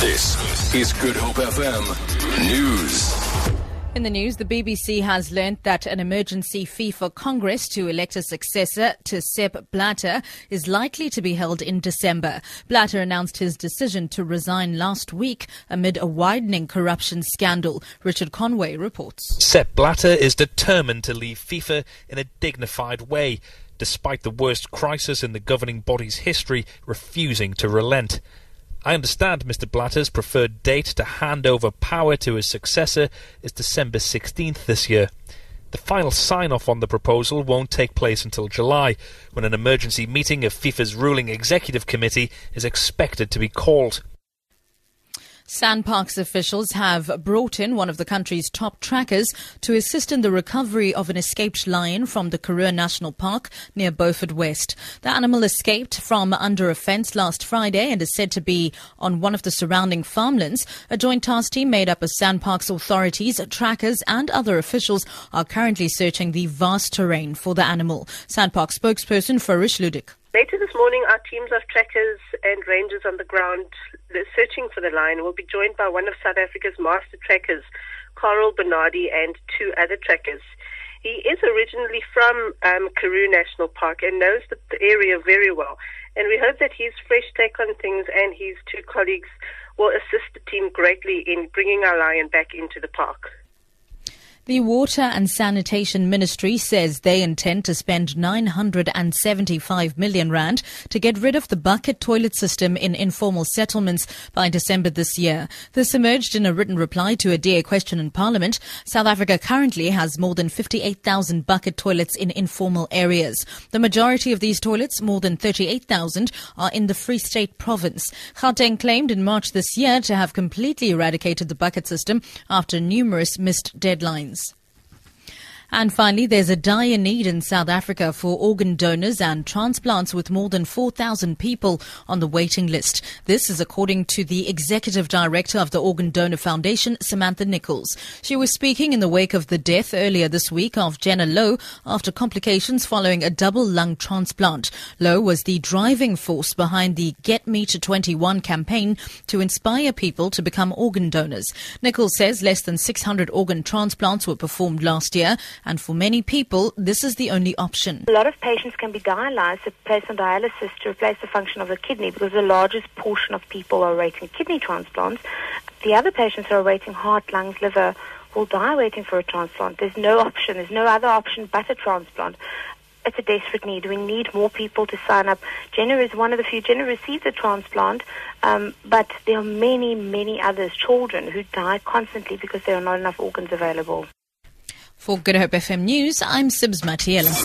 This is Good Hope FM News. In the news, the BBC has learnt that an emergency FIFA Congress to elect a successor to Sepp Blatter is likely to be held in December. Blatter announced his decision to resign last week amid a widening corruption scandal. Richard Conway reports. Sepp Blatter is determined to leave FIFA in a dignified way, despite the worst crisis in the governing body's history refusing to relent. I understand Mr. Blatter's preferred date to hand over power to his successor is December 16th this year. The final sign off on the proposal won't take place until July, when an emergency meeting of FIFA's ruling executive committee is expected to be called. SANParks officials have brought in one of the country's top trackers to assist in the recovery of an escaped lion from the Karoo National Park near Beaufort West. The animal escaped from under a fence last Friday and is said to be on one of the surrounding farmlands. A joint task team made up of SANParks authorities, trackers and other officials are currently searching the vast terrain for the animal. SANParks spokesperson Fayroush Ludick. Later this morning, our teams of trackers and rangers on the ground searching for the lion will be joined by one of South Africa's master trackers, Carl Bernardi, and two other trackers. He is originally from um, Karoo National Park and knows the, the area very well. And we hope that his fresh take on things and his two colleagues will assist the team greatly in bringing our lion back into the park. The Water and Sanitation Ministry says they intend to spend 975 million rand to get rid of the bucket toilet system in informal settlements by December this year. This emerged in a written reply to a DA question in Parliament. South Africa currently has more than 58,000 bucket toilets in informal areas. The majority of these toilets, more than 38,000, are in the Free State province. Gauteng claimed in March this year to have completely eradicated the bucket system after numerous missed deadlines. And finally, there's a dire need in South Africa for organ donors and transplants with more than 4,000 people on the waiting list. This is according to the executive director of the Organ Donor Foundation, Samantha Nichols. She was speaking in the wake of the death earlier this week of Jenna Lowe after complications following a double lung transplant. Lowe was the driving force behind the Get Me to 21 campaign to inspire people to become organ donors. Nichols says less than 600 organ transplants were performed last year and for many people, this is the only option. A lot of patients can be dialyzed, placed on dialysis to replace the function of the kidney because the largest portion of people are awaiting kidney transplants. The other patients are awaiting heart, lungs, liver will die waiting for a transplant. There's no option. There's no other option but a transplant it's a desperate need. We need more people to sign up. Jenna is one of the few. Jenna received a transplant, um, but there are many, many others, children, who die constantly because there are not enough organs available. For Good Hope FM News, I'm Sibs Matiela.